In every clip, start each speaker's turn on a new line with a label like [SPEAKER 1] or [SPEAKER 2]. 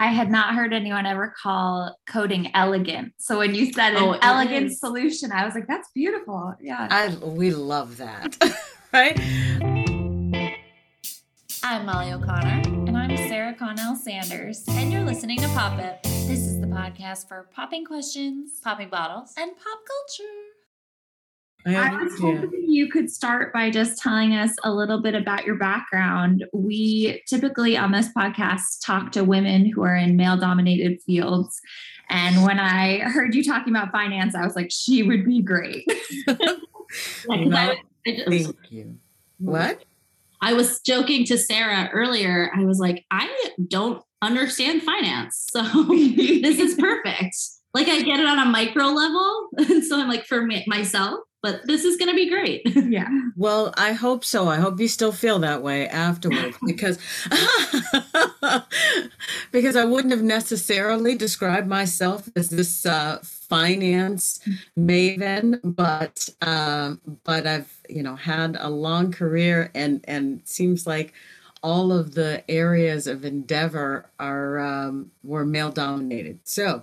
[SPEAKER 1] I had not heard anyone ever call coding elegant. So when you said an
[SPEAKER 2] Oh, it
[SPEAKER 1] elegant
[SPEAKER 2] is.
[SPEAKER 1] solution, I was like, that's beautiful. Yeah.
[SPEAKER 3] I we love that, right?
[SPEAKER 2] I'm Molly O'Connor,
[SPEAKER 1] and I'm Sarah Connell Sanders.
[SPEAKER 2] and you're listening to Pop It. This is the podcast for popping questions,
[SPEAKER 1] Popping bottles.
[SPEAKER 2] and pop culture.
[SPEAKER 1] I was hoping you could start by just telling us a little bit about your background. We typically on this podcast talk to women who are in male dominated fields. And when I heard you talking about finance, I was like, she would be great.
[SPEAKER 2] Yeah, 'cause I, I just-
[SPEAKER 3] Thank you. What?
[SPEAKER 2] I was joking to Sarah earlier. I was like, I don't understand finance. So this is perfect. Like I get it on a micro level. And so I'm like, for myself, but this is going to be great.
[SPEAKER 1] yeah.
[SPEAKER 3] Well, I hope so. I hope you still feel that way afterwards because because I wouldn't have necessarily described myself as this uh, finance maven, but um, but I've you know had a long career and and seems like all of the areas of endeavor are um, were male dominated. So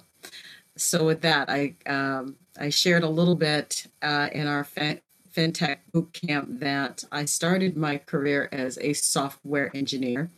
[SPEAKER 3] so with that, I um, I shared a little bit uh, in our fin- fintech boot camp that I started my career as a software engineer.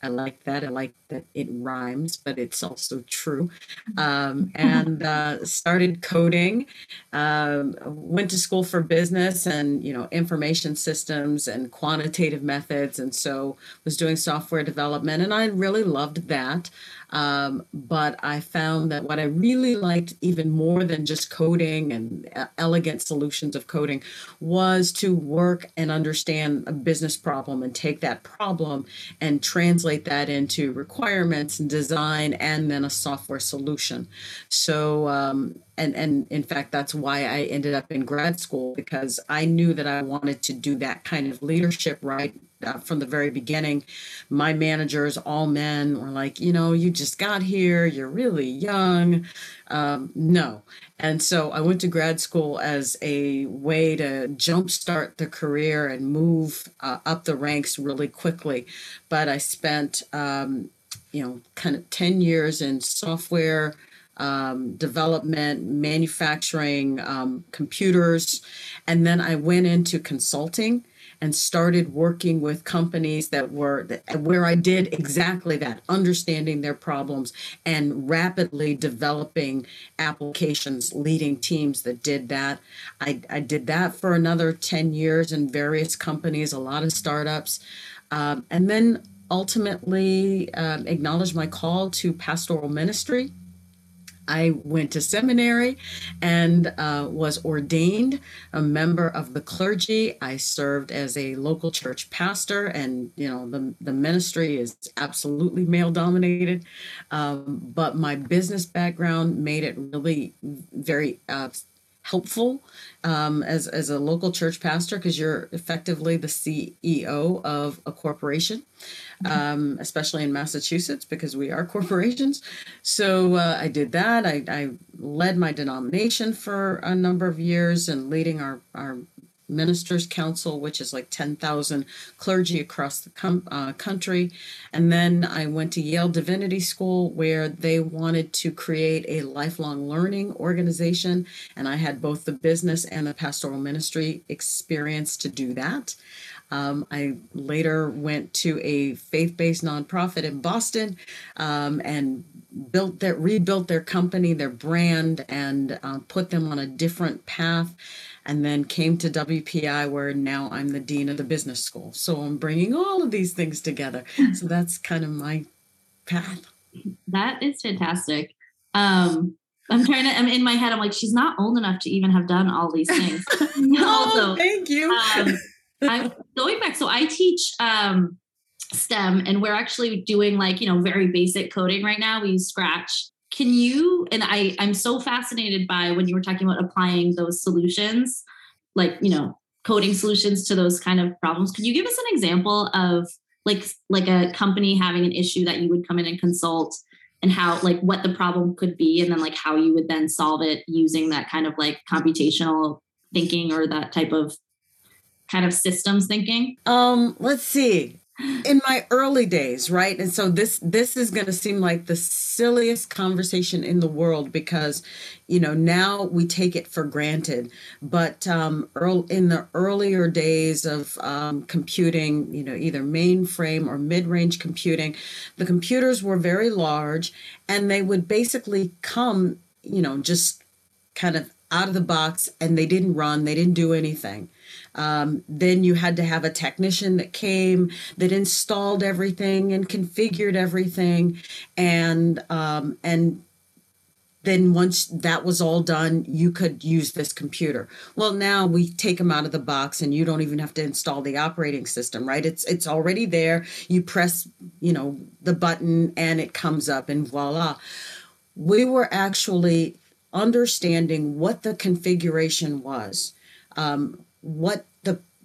[SPEAKER 3] I like that. I like that it rhymes, but it's also true. Um, and uh, started coding. Um, went to school for business and you know information systems and quantitative methods, and so was doing software development, and I really loved that. Um, but I found that what I really liked, even more than just coding and elegant solutions of coding, was to work and understand a business problem and take that problem and translate that into requirements and design and then a software solution. So, um, and and in fact, that's why I ended up in grad school because I knew that I wanted to do that kind of leadership right uh, from the very beginning. My managers, all men, were like, you know, you just got here, you're really young. Um, no. And so I went to grad school as a way to jumpstart the career and move uh, up the ranks really quickly. But I spent, um, you know, kind of 10 years in software um, development, manufacturing, um, computers. And then I went into consulting and started working with companies that were where I did exactly that, understanding their problems and rapidly developing applications, leading teams that did that. I, I did that for another 10 years in various companies, a lot of startups. Um, and then ultimately um, acknowledged my call to pastoral ministry. I went to seminary and uh, was ordained a member of the clergy. I served as a local church pastor, and you know the the ministry is absolutely male dominated. Um, but my business background made it really very uh, helpful um, as as a local church pastor because you're effectively the CEO of a corporation um, especially in Massachusetts because we are corporations. So uh, I did that. I, I led my denomination for a number of years and leading our, our ministers council which is like 10,000 clergy across the com- uh, country and then I went to Yale Divinity School where they wanted to create a lifelong learning organization and I had both the business and the pastoral ministry experience to do that um, I later went to a faith-based nonprofit in Boston um, and built their rebuilt their company, their brand, and uh, put them on a different path. And then came to WPI, where now I'm the dean of the business school. So I'm bringing all of these things together. So that's kind of my path.
[SPEAKER 2] That is fantastic. Um, I'm trying to, I'm in my head, I'm like, she's not old enough to even have done all these things.
[SPEAKER 3] Oh,
[SPEAKER 2] also,
[SPEAKER 3] thank you.
[SPEAKER 2] um, I'm going back. So I teach um, STEM, and we're actually doing like you know very basic coding right now. We use Scratch. Can you? And I I'm so fascinated by when you were talking about applying those solutions, like you know coding solutions to those kind of problems. Could you give us an example of like like a company having an issue that you would come in and consult? and how like what the problem could be and then like how you would then solve it using that kind of like computational thinking or that type of kind of systems thinking
[SPEAKER 3] Um, let's see. in my early days, right? And so this this is going to seem like the silliest conversation in the world because, you know, now we take it for granted. But um, in the earlier days of um, computing, you know, either mainframe or mid-range computing, the computers were very large, and they would basically come, you know, just kind of out of the box, and they didn't run, they didn't do anything. Um, then you had to have a technician that came that installed everything and configured everything, and um, and then once that was all done, you could use this computer. Well, now we take them out of the box, and you don't even have to install the operating system, right? It's it's already there. You press, you know, the button, and it comes up, and voila. We were actually understanding what the configuration was. Um, what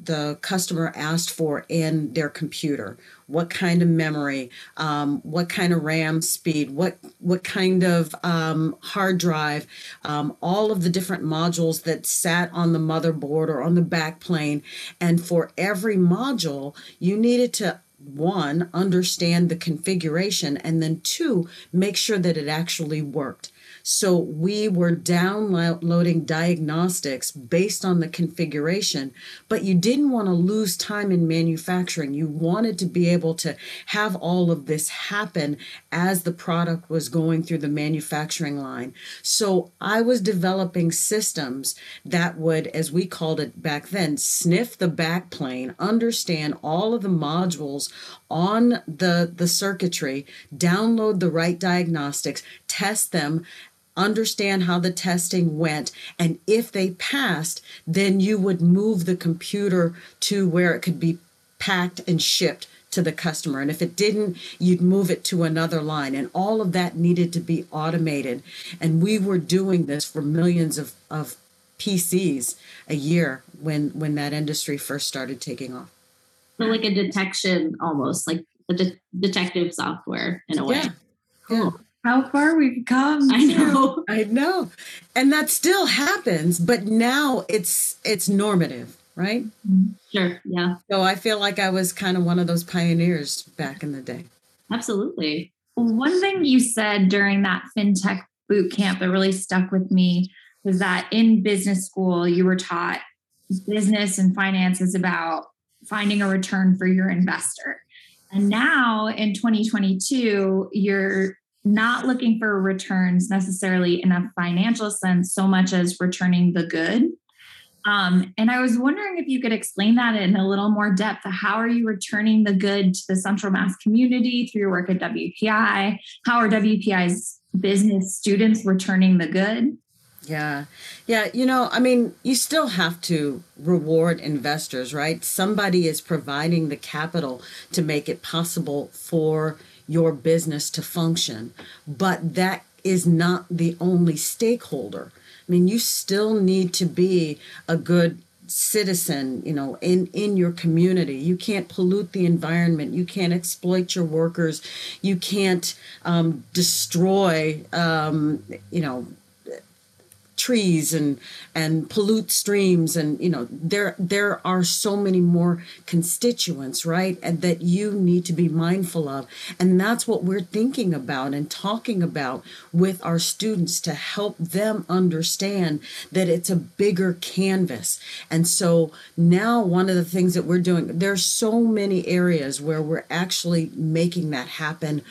[SPEAKER 3] the customer asked for in their computer. What kind of memory um, what kind of ram speed what what kind of um, hard drive um, all of the different modules that sat on the motherboard or on the back plane. And for every module you needed to one understand the configuration and then two make sure that it actually worked so we were downloading diagnostics based on the configuration, but you didn't want to lose time in manufacturing. You wanted to be able to have all of this happen as the product was going through the manufacturing line. So I was developing systems that would, as we called it back then, sniff the backplane, understand all of the modules on the, the circuitry, download the right diagnostics, test them, understand how the testing went and if they passed then you would move the computer to where it could be packed and shipped to the customer. And if it didn't you'd move it to another line. And all of that needed to be automated. And we were doing this for millions of, of pcs a year when when that industry first started taking off.
[SPEAKER 2] So like a detection almost like a de- detective software in a way.
[SPEAKER 3] Yeah.
[SPEAKER 2] cool
[SPEAKER 1] how far we've come.
[SPEAKER 2] I know.
[SPEAKER 3] I know. And that still happens, but now it's it's normative, right?
[SPEAKER 2] Sure. Yeah.
[SPEAKER 3] So I feel like I was kind of one of those pioneers back in the day.
[SPEAKER 2] Absolutely.
[SPEAKER 1] One thing you said during that fintech boot camp that really stuck with me was that in business school you were taught business and finance is about finding a return for your investor. And now in 2022, you're not looking for returns necessarily in a financial sense so much as returning the good. Um, and I was wondering if you could explain that in a little more depth. How are you returning the good to the Central Mass community through your work at WPI? How are WPI's business students returning the good?
[SPEAKER 3] Yeah. Yeah. You know, I mean, you still have to reward investors, right? Somebody is providing the capital to make it possible for your business to function. But that is not the only stakeholder. I mean, you still need to be a good citizen you know in in your community you can't pollute the environment you can't exploit your workers you can't um, destroy um, you know trees and and pollute streams and you know there there are so many more constituents right and that you need to be mindful of. And that's what we're thinking about and talking about with our students to help them understand that it's a bigger canvas. And so now one of the things that we're doing there's so many areas where we're actually making that happen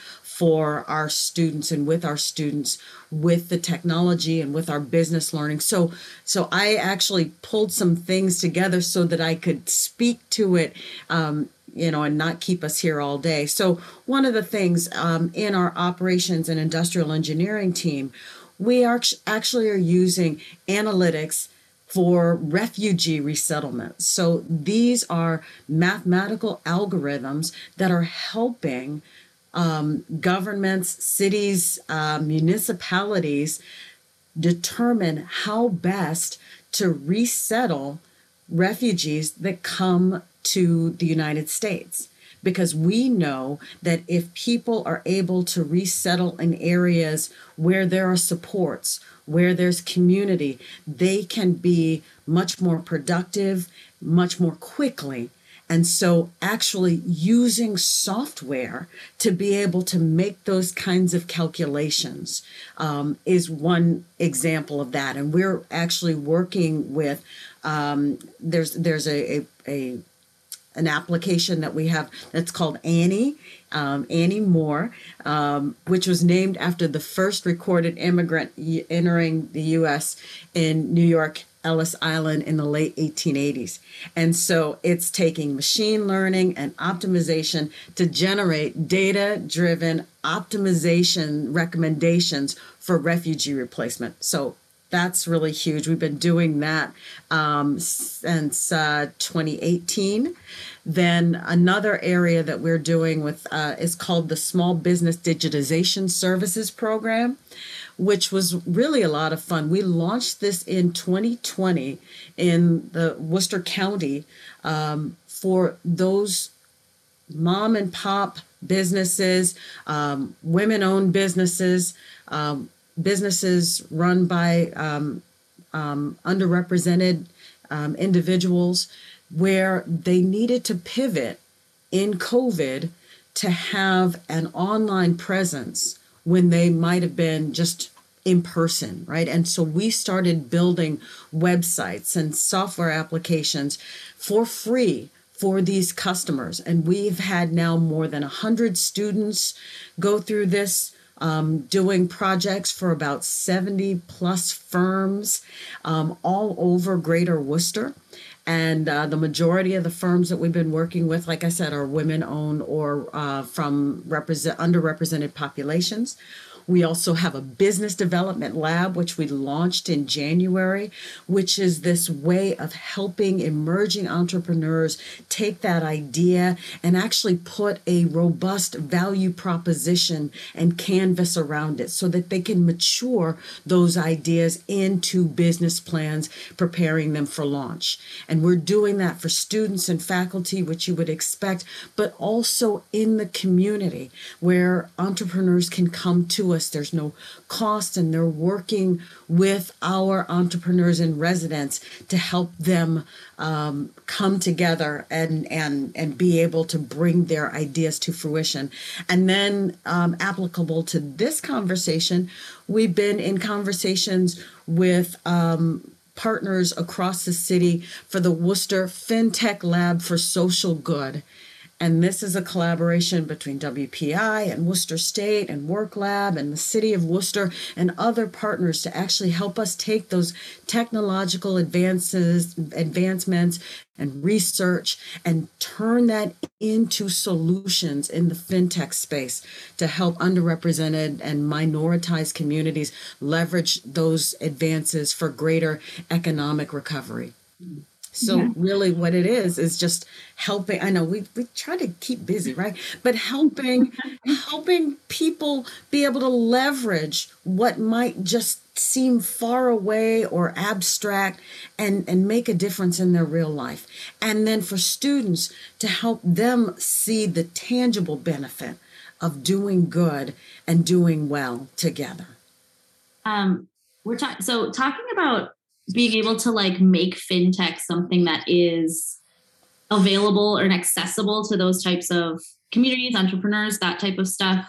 [SPEAKER 3] for our students and with our students with the technology and with our business learning so so i actually pulled some things together so that i could speak to it um, you know and not keep us here all day so one of the things um, in our operations and industrial engineering team we are actually are using analytics for refugee resettlement. So these are mathematical algorithms that are helping um, governments, cities, uh, municipalities determine how best to resettle refugees that come to the United States. Because we know that if people are able to resettle in areas where there are supports, where there's community, they can be much more productive, much more quickly And so, actually, using software to be able to make those kinds of calculations um, is one example of that. And we're actually working with um, there's there's a, a, a an application that we have that's called Annie, um, Annie Moore, um, which was named after the first recorded immigrant entering the U.S. in New York. Ellis Island in the late 1880s. And so it's taking machine learning and optimization to generate data driven optimization recommendations for refugee replacement. So that's really huge. We've been doing that um, since uh, 2018. Then another area that we're doing with uh, is called the Small Business Digitization Services Program, which was really a lot of fun. We launched this in 2020 in the Worcester County um, for those mom and pop businesses, um, women owned businesses. Um, businesses run by um, um, underrepresented um, individuals where they needed to pivot in COVID to have an online presence when they might have been just in person, right? And so we started building websites and software applications for free for these customers. And we've had now more than 100 students go through this um, doing projects for about 70 plus firms um, all over Greater Worcester. And uh, the majority of the firms that we've been working with, like I said, are women owned or uh, from represent, underrepresented populations. We also have a business development lab, which we launched in January, which is this way of helping emerging entrepreneurs take that idea and actually put a robust value proposition and canvas around it so that they can mature those ideas into business plans, preparing them for launch. And we're doing that for students and faculty, which you would expect, but also in the community where entrepreneurs can come to us. There's no cost, and they're working with our entrepreneurs in residence to help them um, come together and and and be able to bring their ideas to fruition. And then um, applicable to this conversation, we've been in conversations with. Um, partners across the city for the Worcester FinTech Lab for Social Good. And this is a collaboration between WPI and Worcester State and WorcLab and the City of Worcester and other partners to actually help us take those technological advances, advancements and research and turn that into solutions in the fintech space to help underrepresented and minoritized communities leverage those advances for greater economic recovery. So yeah. really what it is is just helping I know we we try to keep busy, right? But helping helping people be able to leverage what might just seem far away or abstract and and make a difference in their real life. And then for students to help them see the tangible benefit of doing good and doing well together.
[SPEAKER 2] Um we're talking so talking about being able to like make fintech something that is available or accessible to those types of communities, entrepreneurs, that type of stuff.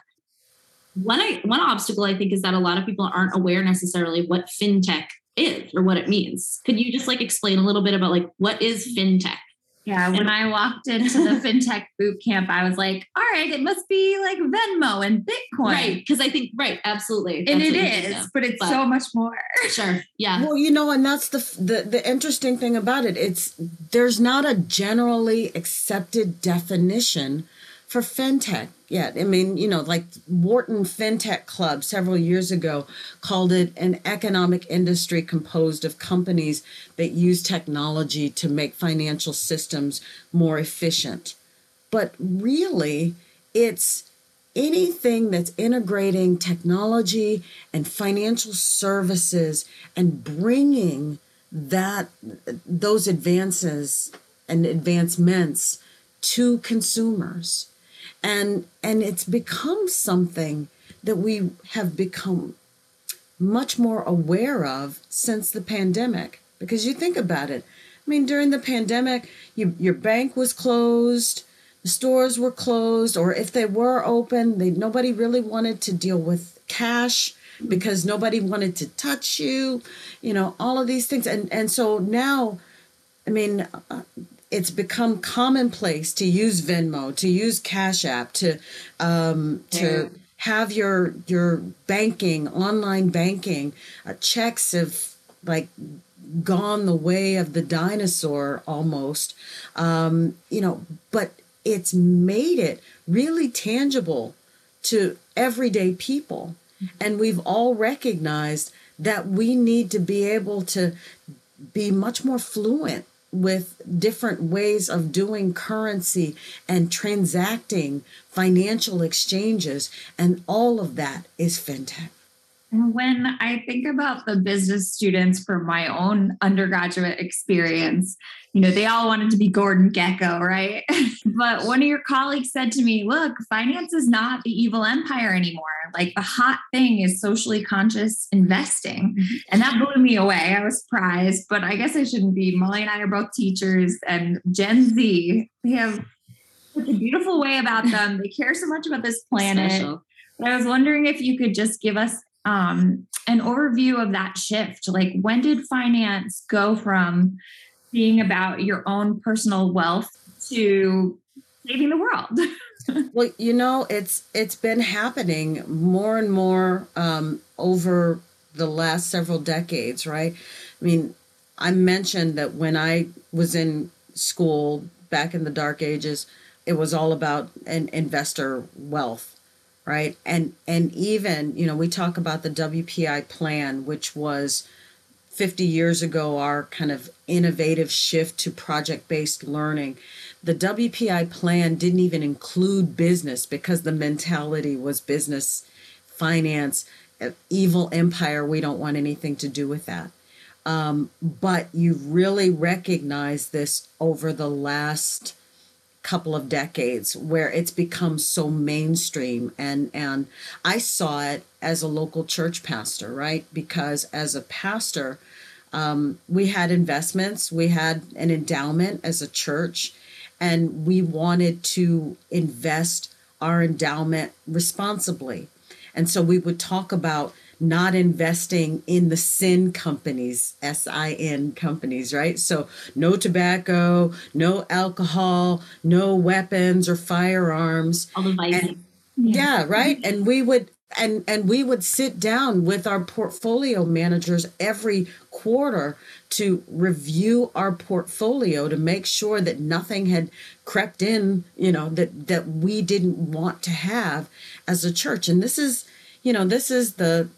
[SPEAKER 2] One one obstacle I think is that a lot of people aren't aware necessarily what fintech is or what it means. Could you just like explain a little bit about like what is fintech?
[SPEAKER 1] Yeah, when I walked into the fintech boot camp, I was like, all right, it must be like Venmo and Bitcoin.
[SPEAKER 2] Right. Because I think, right, absolutely.
[SPEAKER 1] And it is, but it's but, so much more.
[SPEAKER 2] Sure. Yeah.
[SPEAKER 3] Well, you know, and that's the, the the interesting thing about it. It's there's not a generally accepted definition for fintech yet. I mean, you know, like Wharton FinTech Club several years ago called it an economic industry composed of companies that use technology to make financial systems more efficient. But really, it's anything that's integrating technology and financial services and bringing that those advances and advancements to consumers and and it's become something that we have become much more aware of since the pandemic because you think about it I mean, during the pandemic, you, your bank was closed, the stores were closed, or if they were open, they nobody really wanted to deal with cash because nobody wanted to touch you, you know, all of these things. And and so now, I mean, uh, it's become commonplace to use Venmo, to use Cash App, to um, to yeah. have your your banking, online banking, uh, checks have like gone the way of the dinosaur almost. Um, you know, but it's made it really tangible to everyday people. And we've all recognized that we need to be able to be much more fluent with different ways of doing currency and transacting financial exchanges. And all of that is fintech.
[SPEAKER 1] When I think about the business students from my own undergraduate experience, you know, they all wanted to be Gordon Gekko, right? but one of your colleagues said to me, look, finance is not the evil empire anymore. Like the hot thing is socially conscious investing. Mm-hmm. And that blew me away. I was surprised, but I guess I shouldn't be. Molly and I are both teachers, and Gen Z, they have such a beautiful way about them. They care so much about this planet. Special. But I was wondering if you could just give us um, an overview of that shift. Like, when did finance go from being about your own personal wealth to saving the world?
[SPEAKER 3] well, you know, it's it's been happening more and more um, over the last several decades, right? I mean, I mentioned that when I was in school back in the dark ages, it was all about an investor wealth right? And and even you know we talk about the wpi plan which was 50 years ago our kind of innovative shift to project based learning. The wpi plan didn't even include business because the mentality was business finance evil empire. We don't want anything to do with that. Um, but you really recognize this over the last couple of decades where it's become so mainstream. And and I saw it as a local church pastor right? Because as a pastor um, we had investments we had an endowment as a church and we wanted to invest our endowment responsibly and so we would talk about not investing in the sin companies, S I N companies, right? So no tobacco, no alcohol, no weapons or firearms.
[SPEAKER 2] All the vices.
[SPEAKER 3] Yeah. yeah, right. And we would and and we would sit down with our portfolio managers every quarter to review our portfolio to make sure that nothing had crept in you know that that we didn't want to have as a church. And this is you know this is the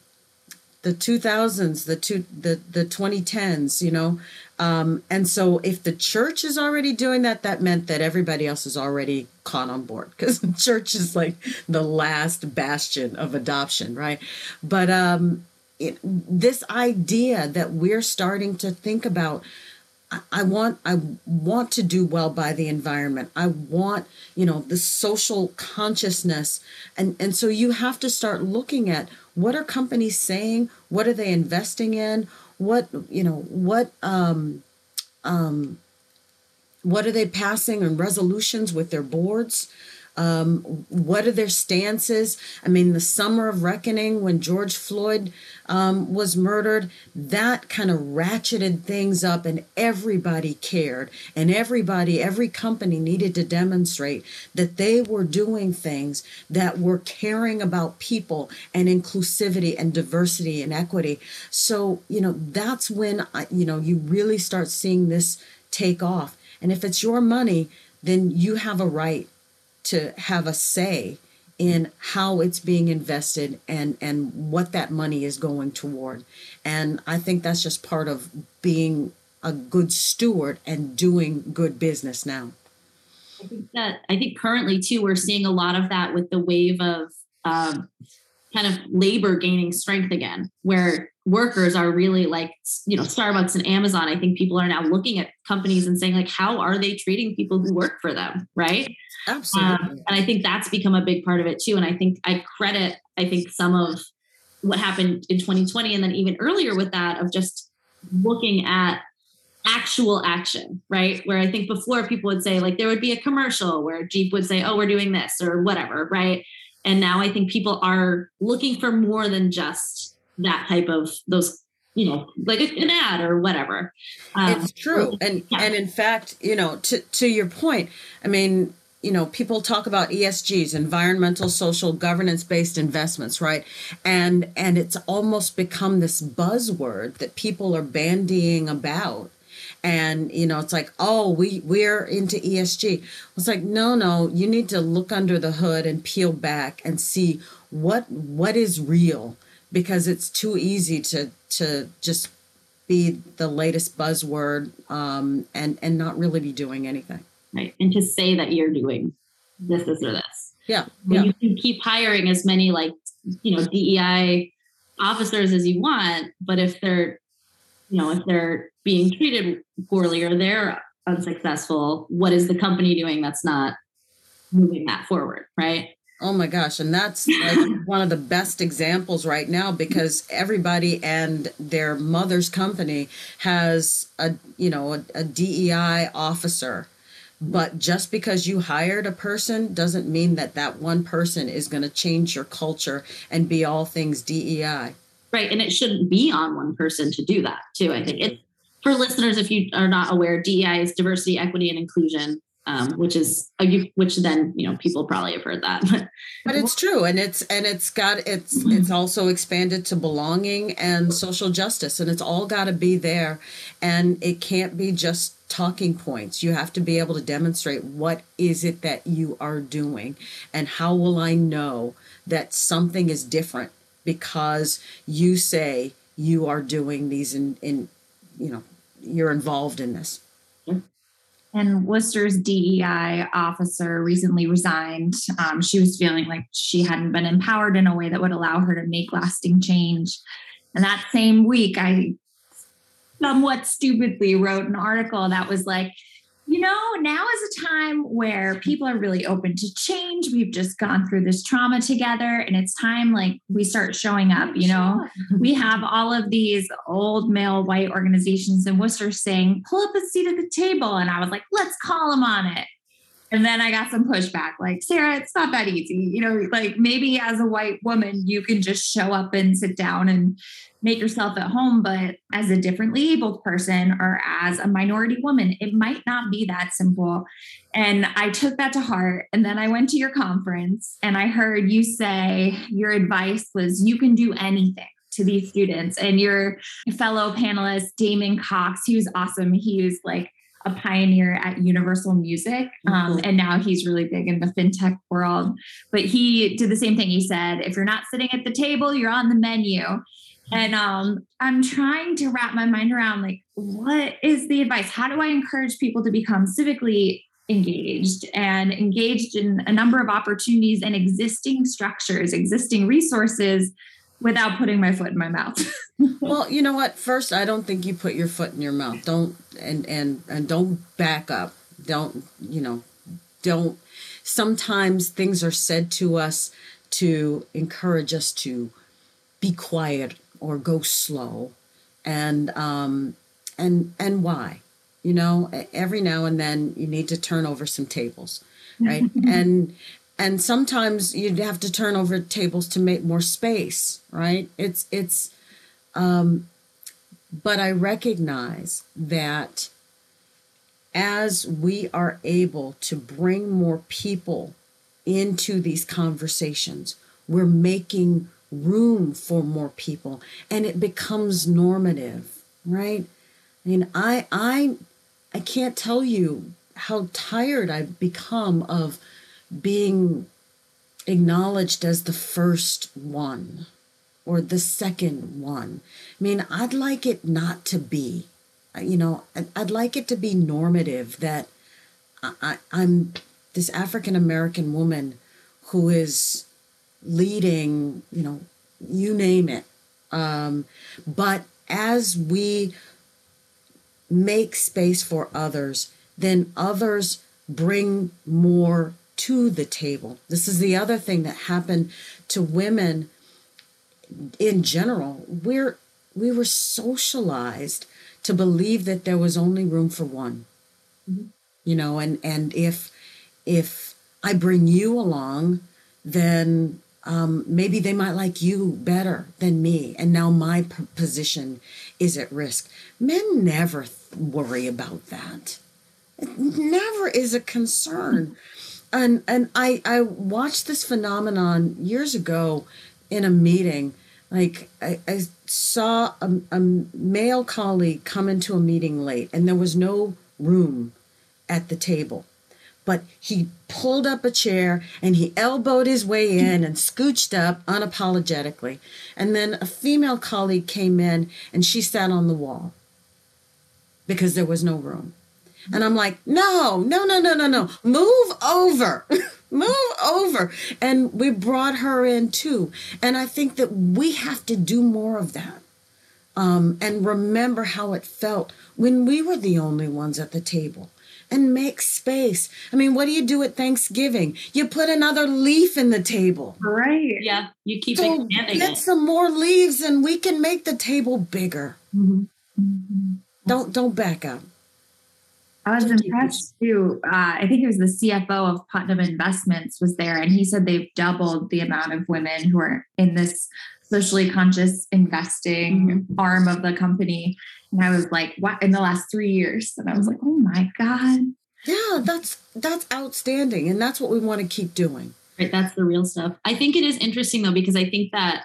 [SPEAKER 3] the 2000s the two the the 2010s you know um, and so if the church is already doing that that meant that everybody else is already caught on board because church is like the last bastion of adoption right but um it, this idea that we're starting to think about I want I want to do well by the environment. I want, you know, the social consciousness. And and so you have to start looking at what are companies saying? What are they investing in? What, you know, what um um what are they passing and resolutions with their boards? Um, what are their stances? I mean, the summer of reckoning when George Floyd um, was murdered, that kind of ratcheted things up, and everybody cared. And everybody, every company needed to demonstrate that they were doing things that were caring about people and inclusivity and diversity and equity. So, you know, that's when, you know, you really start seeing this take off. And if it's your money, then you have a right to have a say in how it's being invested and and what that money is going toward. And i think that's just part of being a good steward and doing good business now.
[SPEAKER 2] I think that i think currently too we're seeing a lot of that with the wave of um, kind of labor gaining strength again where workers are really like you know starbucks and amazon i think people are now looking at companies and saying like how are they treating people who work for them right
[SPEAKER 3] absolutely um,
[SPEAKER 2] and i think that's become a big part of it too and i think i credit i think some of what happened in 2020 and then even earlier with that of just looking at actual action, right? Where I think before people would say, like, there would be a commercial where Jeep would say, oh, we're doing this or whatever, right? And now I think people are looking for more than just that type of those you know like an ad or whatever.
[SPEAKER 3] Um, it's true. and yeah. and in fact you know to to your point i mean you know people talk about esgs environmental social governance based investments right? And and it's almost become this buzzword that people are bandying about and you know it's like oh we we're into esg it's like no no you need to look under the hood and peel back and see what what is real. Because it's too easy to to just be the latest buzzword um, and and not really be doing anything.
[SPEAKER 2] Right and to say that you're doing this this or this.
[SPEAKER 3] Yeah, yeah.
[SPEAKER 2] you can keep hiring as many like you know dei officers as you want but if they're you know if they're being treated poorly or they're unsuccessful what is the company doing that's not moving that forward right
[SPEAKER 3] Oh my gosh. And that's like one of the best examples right now because everybody and their mother's company has a, you know, a, a DEI officer. But just because you hired a person doesn't mean that that one person is going to change your culture and be all things DEI.
[SPEAKER 2] Right. And it shouldn't be on one person to do that, too. I think it, for listeners, if you are not aware, DEI is diversity, equity, and inclusion um, which is which then you know people probably have heard that.
[SPEAKER 3] But it's true and it's and it's got it's it's also expanded to belonging and social justice and it's all got to be there and it can't be just talking points. You have to be able to demonstrate what is it that you are doing and how will i know that something is different because you say you are doing these in in you know you're involved in this
[SPEAKER 1] and Worcester's DEI officer recently resigned. Um, she was feeling like she hadn't been empowered in a way that would allow her to make lasting change. And that same week, I somewhat stupidly wrote an article that was like, you know, now is a time where people are really open to change. We've just gone through this trauma together, and it's time like we start showing up. You know, we have all of these old male white organizations in Worcester saying, pull up a seat at the table. And I was like, let's call them on it. And then I got some pushback like, Sarah, it's not that easy. You know, like maybe as a white woman, you can just show up and sit down and make yourself at home. But as a differently abled person or as a minority woman, it might not be that simple. And I took that to heart. And then I went to your conference and I heard you say your advice was you can do anything to these students. And your fellow panelist, Damon Cox, he was awesome. He was like, a pioneer at Universal Music. Um, and now he's really big in the fintech world. But he did the same thing. He said, if you're not sitting at the table, you're on the menu. And um, I'm trying to wrap my mind around like, what is the advice? How do I encourage people to become civically engaged and engaged in a number of opportunities and existing structures, existing resources without putting my foot in my mouth?
[SPEAKER 3] well, you know what? First, I don't think you put your foot in your mouth. Don't and and and don't back up. Don't, you know, don't sometimes things are said to us to encourage us to be quiet or go slow and um and and why you know every now and then you need to turn over some tables right and and sometimes you'd have to turn over tables to make more space right it's it's um but i recognize that as we are able to bring more people into these conversations we're making room for more people and it becomes normative right? I mean i i i can't tell you how tired i've become of being acknowledged as the first one or the second one i mean i'd like it not to be you know i'd, like it to be normative that I, i'm this african american woman who is leading, you know, you name it. Um, but as we make space for others, then others bring more to the table. This is the other thing that happened to women in general. We're we were socialized to believe that there was only room for one.
[SPEAKER 2] Mhm.
[SPEAKER 3] You know, and and if if I bring you along, then um, maybe they might like you better than me, and now my p- position is at risk. Men never th- worry about that. It never is a concern. And and I I watched this phenomenon years ago in a meeting. Like I, I saw a, a male colleague come into a meeting late, and there was no room at the table. But he pulled up a chair and he elbowed his way in and scooched up unapologetically. And then a female colleague came in and she sat on the wall because there was no room. And I'm like, no, no, no, no, no, no. Move over. Move over. And we brought her in too. And I think that we have to do more of that. Um, and remember how it felt when we were the only ones at the table and make space. I mean, what do you do at Thanksgiving? You put another leaf in the table.
[SPEAKER 1] Right.
[SPEAKER 2] Yeah, you keep
[SPEAKER 3] So
[SPEAKER 2] expanding
[SPEAKER 3] get
[SPEAKER 2] it.
[SPEAKER 3] some more leaves and we can make the table bigger.
[SPEAKER 2] Mhm.
[SPEAKER 1] Mhm.
[SPEAKER 3] Don't don't back up.
[SPEAKER 1] I was impressed too. Uh, I think it was the CFO of Putnam Investments was there, and he said they've doubled the amount of women who are in this socially conscious investing arm of the company. And I was like, "What?" In the last three years, and I was like, "Oh my god!"
[SPEAKER 3] Yeah, that's that's outstanding, and that's what we want to keep doing.
[SPEAKER 2] Right, that's the real stuff. I think it is interesting though because I think that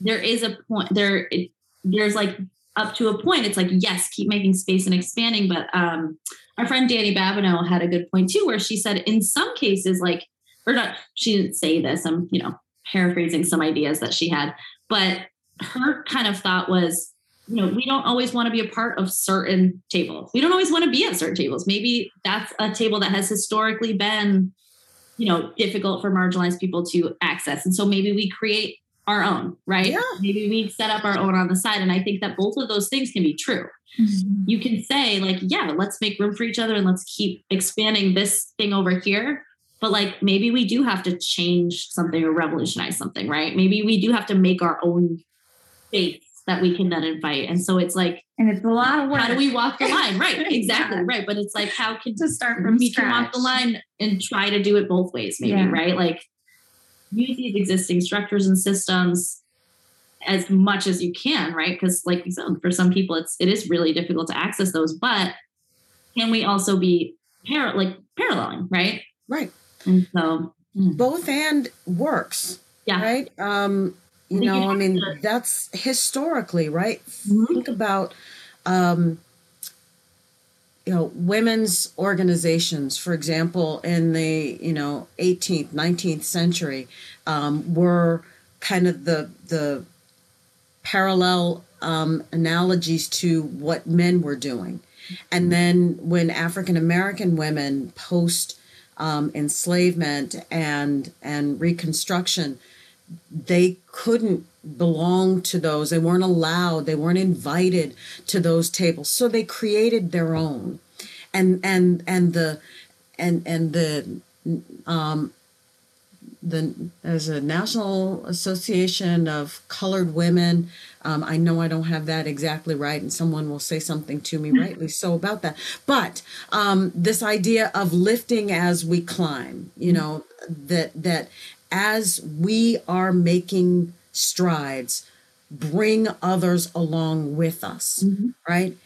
[SPEAKER 2] there is a point there. It, there's like up to a point. It's like yes, keep making space and expanding. But um, our friend Danny Babineau had a good point too, where she said in some cases, like or not, she didn't say this. I'm you know paraphrasing some ideas that she had, but her kind of thought was you know, we don't always want to be a part of certain tables. We don't always want to be at certain tables. Maybe that's a table that has historically been, you know, difficult for marginalized people to access. And so maybe we create our own, right?
[SPEAKER 3] Yeah.
[SPEAKER 2] Maybe we set up our own on the side. And I think that both of those things can be true. Mm-hmm. You can say, like, yeah, let's make room for each other and let's keep expanding this thing over here. But like maybe we do have to change something or revolutionize something, right? Maybe we do have to make our own space that we can then invite. And so it's like,
[SPEAKER 1] And it's a lot of work.
[SPEAKER 2] how do we walk the line? Right, exactly,
[SPEAKER 1] Yeah.
[SPEAKER 2] right. But it's like, how can
[SPEAKER 1] to start from
[SPEAKER 2] we can walk the line and try to do it both ways, maybe,
[SPEAKER 1] Yeah.
[SPEAKER 2] right? Like use these existing structures and systems as much as you can, right? Because like we said, for some people it's it is really difficult to access those, but can we also be par- like paralleling, right?
[SPEAKER 3] Right.
[SPEAKER 2] And so
[SPEAKER 3] Both and works.
[SPEAKER 2] yeah.
[SPEAKER 3] Right. Um, you
[SPEAKER 2] you
[SPEAKER 3] know, I mean,
[SPEAKER 2] to-
[SPEAKER 3] that's historically, right?
[SPEAKER 2] Mhm.
[SPEAKER 3] Think about um you know women's organizations for example in the you know 18th 19th century um, were kind of the the parallel um, analogies to what men were doing. And then when african american women post um, enslavement and and reconstruction they couldn't belong to those. They weren't allowed. They weren't invited to those tables. So they created their own. And and and the and and the um the as a national association of colored women um, i know i don't have that exactly right and someone will say something to me rightly so about that. But um, this idea of lifting as we climb you know that that as we are making strides bring others along with us right?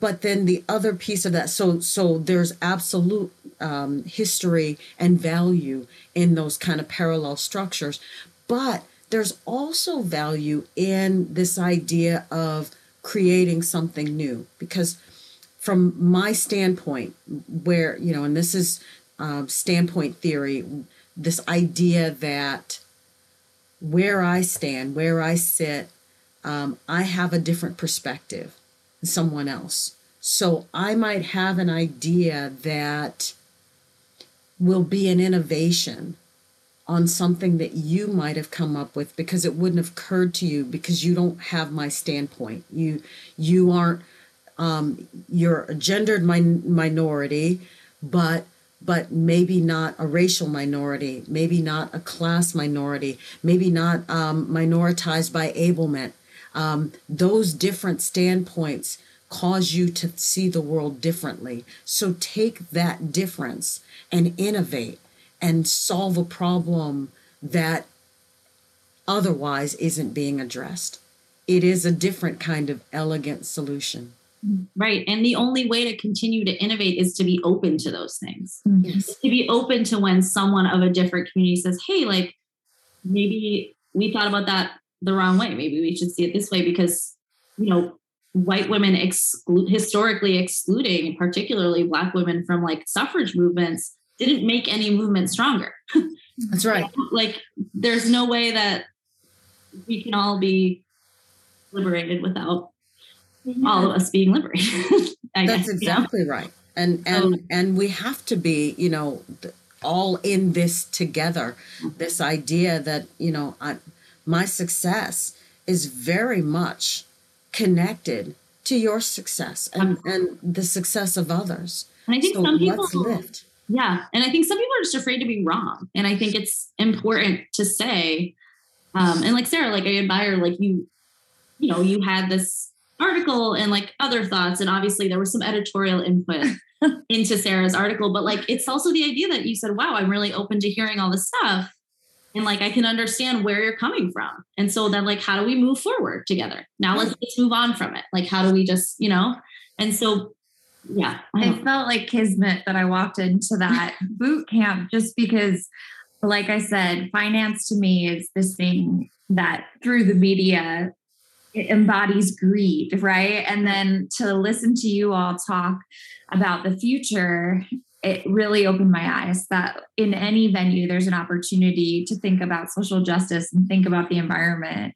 [SPEAKER 3] But then the other piece of that so so there's absolute um, history and value in those kind of parallel structures but there's also value in this idea of creating something new because from my standpoint where you know and this is um, standpoint theory this idea that where i stand where i sit um, i have a different perspective than someone else. So i might have an idea that will be an innovation on something that you might have come up with because it wouldn't have occurred to you because you don't have my standpoint. You you aren't um, you're a gendered min- minority but but maybe not a racial minority maybe not a class minority maybe not um, minoritized by ablement um, those different standpoints cause you to see the world differently. So take that difference and innovate and solve a problem that otherwise isn't being addressed. It is a different kind of elegant solution.
[SPEAKER 2] Right. And the only way to continue to innovate is to be open to those things. Mm-hmm.
[SPEAKER 3] Yes.
[SPEAKER 2] To be open to when someone of a different community says, hey, like maybe we thought about that the wrong way. Maybe we should see it this way because, you know, white women exclude historically excluding particularly black women from like suffrage movements didn't make any movement stronger.
[SPEAKER 3] That's right.
[SPEAKER 2] like there's no way that we can all be liberated without all of us being liberated.
[SPEAKER 3] That's guess, exactly right. And and and we have to be, you know, all in this together. This idea that you know, I, my success is very much connected to your success and and the success of others.
[SPEAKER 2] And I think so some people lift. Yeah, and I think some people are just afraid to be wrong, and I think it's important to say. Um, and like Sarah, like I admire, like you, you know, you had this article and like other thoughts. And obviously there was some editorial input into Sarah's article, but like it's also the idea that you said, wow, I'm really open to hearing all this stuff. And like I can understand where you're coming from. And so then like how do we move forward together? Now let's just move on from it. Like how do we just, you know? And so yeah.
[SPEAKER 1] I, I felt like kismet that I walked into that boot camp just because like I said, finance to me is this thing that through the media it embodies greed, right? And then to listen to you all talk about the future, it really opened my eyes that in any venue, there's an opportunity to think about social justice and think about the environment.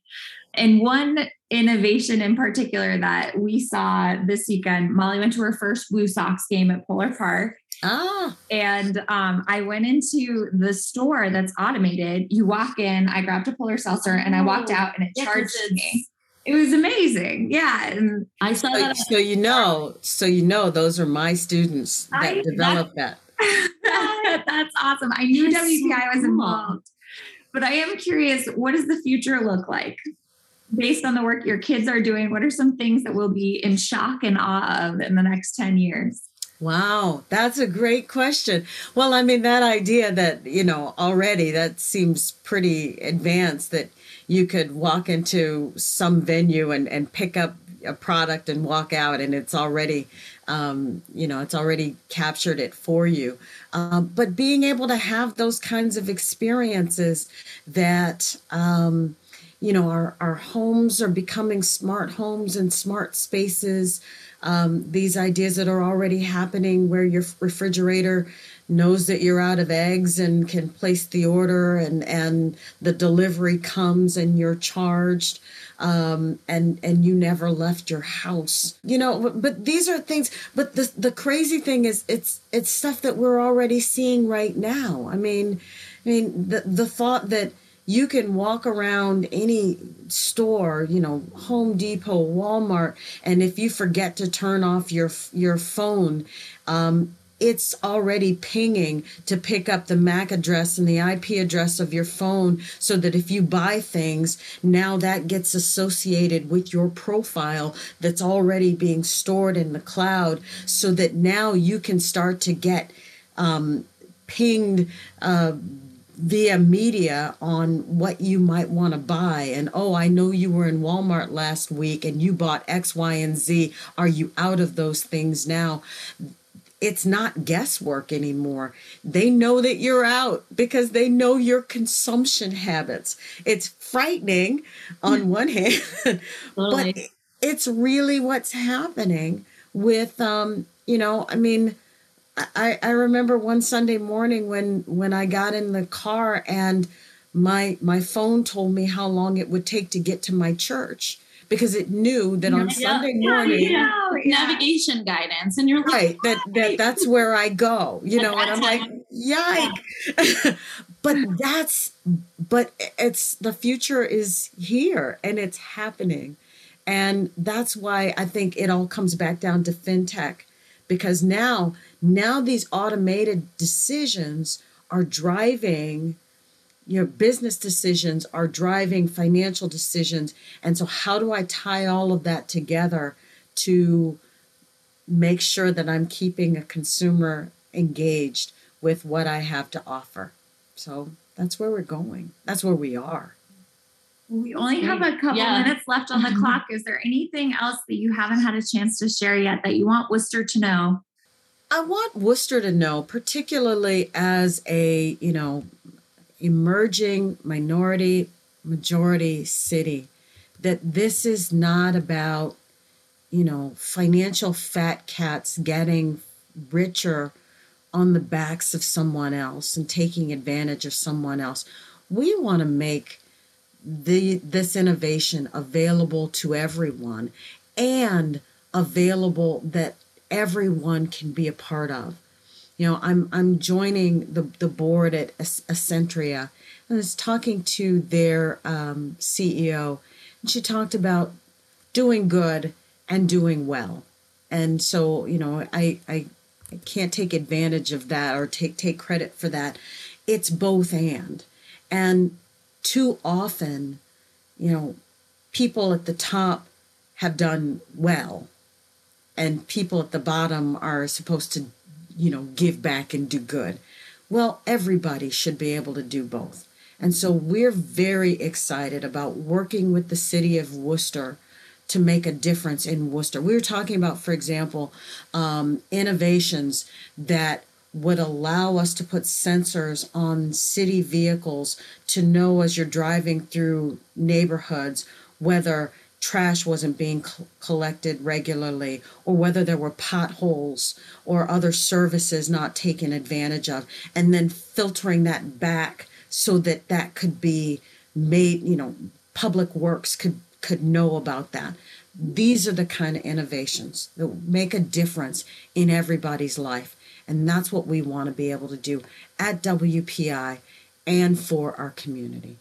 [SPEAKER 1] And one innovation in particular that we saw this weekend, Molly went to her first WooSox game at Polar Park.
[SPEAKER 3] Ah.
[SPEAKER 1] And um, I went into the store that's automated. You walk in, I grabbed a polar seltzer and I walked oh. out and it yeah, charged me it was amazing. Yeah. And
[SPEAKER 2] I saw
[SPEAKER 3] so,
[SPEAKER 2] that.
[SPEAKER 3] So you know, so you know those are my students that I, developed that.
[SPEAKER 1] that. That's awesome. I knew That's WPI so was involved. But I am curious, what does the future look like? Based on the work your kids are doing, what are some things that we'll be in shock and awe of in the next 10 years?
[SPEAKER 3] Wow, that's a great question. Well, I mean, that idea that, you know, already that seems pretty advanced that you could walk into some venue and, and pick up a product and walk out and it's already um, you know it's already captured it for you. Um, but being able to have those kinds of experiences that um, you know our, our homes are becoming smart homes and smart spaces um, these ideas that are already happening where your refrigerator knows that you're out of eggs and can place the order and and the delivery comes and you're charged um, and and you never left your house. You know but, these are things but the the crazy thing is it's it's stuff that we're already seeing right now. I mean i mean the the thought that you can walk around any store, you know, Home Depot, Walmart, and if you forget to turn off your your phone, um, it's already pinging to pick up the MAC address and the IP address of your phone so that if you buy things, now that gets associated with your profile that's already being stored in the cloud so that now you can start to get um, pinged. Uh, via media on what you might want to buy and oh i know you were in walmart last week and you bought x y and z are you out of those things now it's not guesswork anymore. They know that you're out because they know your consumption habits. It's frightening on hmm. one hand, but it's really what's happening with um, you know, I mean, I, I remember one Sunday morning when when I got in the car and my my phone told me how long it would take to get to my church because it knew that on yeah, Sunday morning
[SPEAKER 2] yeah, yeah. navigation guidance and you're like,
[SPEAKER 3] right that, that that's where I go you know and I'm like yike. But that's but it's the future is here and it's happening. And that's why I think it all comes back down to fintech because now now these automated decisions are driving your business decisions are driving financial decisions. And so, how do I tie all of that together to make sure that I'm keeping a consumer engaged with what I have to offer? So, that's where we're going. That's where we are.
[SPEAKER 1] We only have a couple yeah. minutes left on the clock. Is there anything else that you haven't had a chance to share yet that you want Worcester to know?
[SPEAKER 3] I want Worcester to know, particularly as a, you know, emerging minority majority city, that this is not about, you know, financial fat cats getting richer on the backs of someone else and taking advantage of someone else. We want to make the this innovation available to everyone and available that everyone can be a part of. You know, I'm I'm joining the the board at Ascentria and I was talking to their um, CEO, and she talked about doing good and doing well. And so, you know, I I, I can't take advantage of that or take take credit for that. It's both and. And too often, you know, people at the top have done well and people at the bottom are supposed to, you know, give back and do good. Well, everybody should be able to do both. And so we're very excited about working with the city of Worcester to make a difference in Worcester. We were talking about, for example, um, innovations that would allow us to put sensors on city vehicles to know as you're driving through neighborhoods whether trash wasn't being collected regularly or whether there were potholes or other services not taken advantage of and then filtering that back so that that could be made you know public works could could know about that these are the kind of innovations that make a difference in everybody's life and that's what we want to be able to do at WPI and for our community.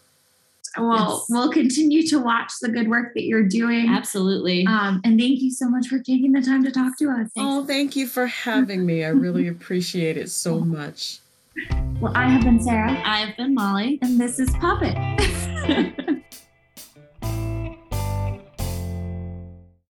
[SPEAKER 1] Well, yes. we'll continue to watch the good work that you're doing.
[SPEAKER 2] Absolutely.
[SPEAKER 1] Um, and thank you so much for taking the time to talk to us.
[SPEAKER 3] Oh, thank you for having me. I really appreciate it so much.
[SPEAKER 1] Well, I have been Sarah.
[SPEAKER 2] I have been Molly.
[SPEAKER 1] And this is Pop It.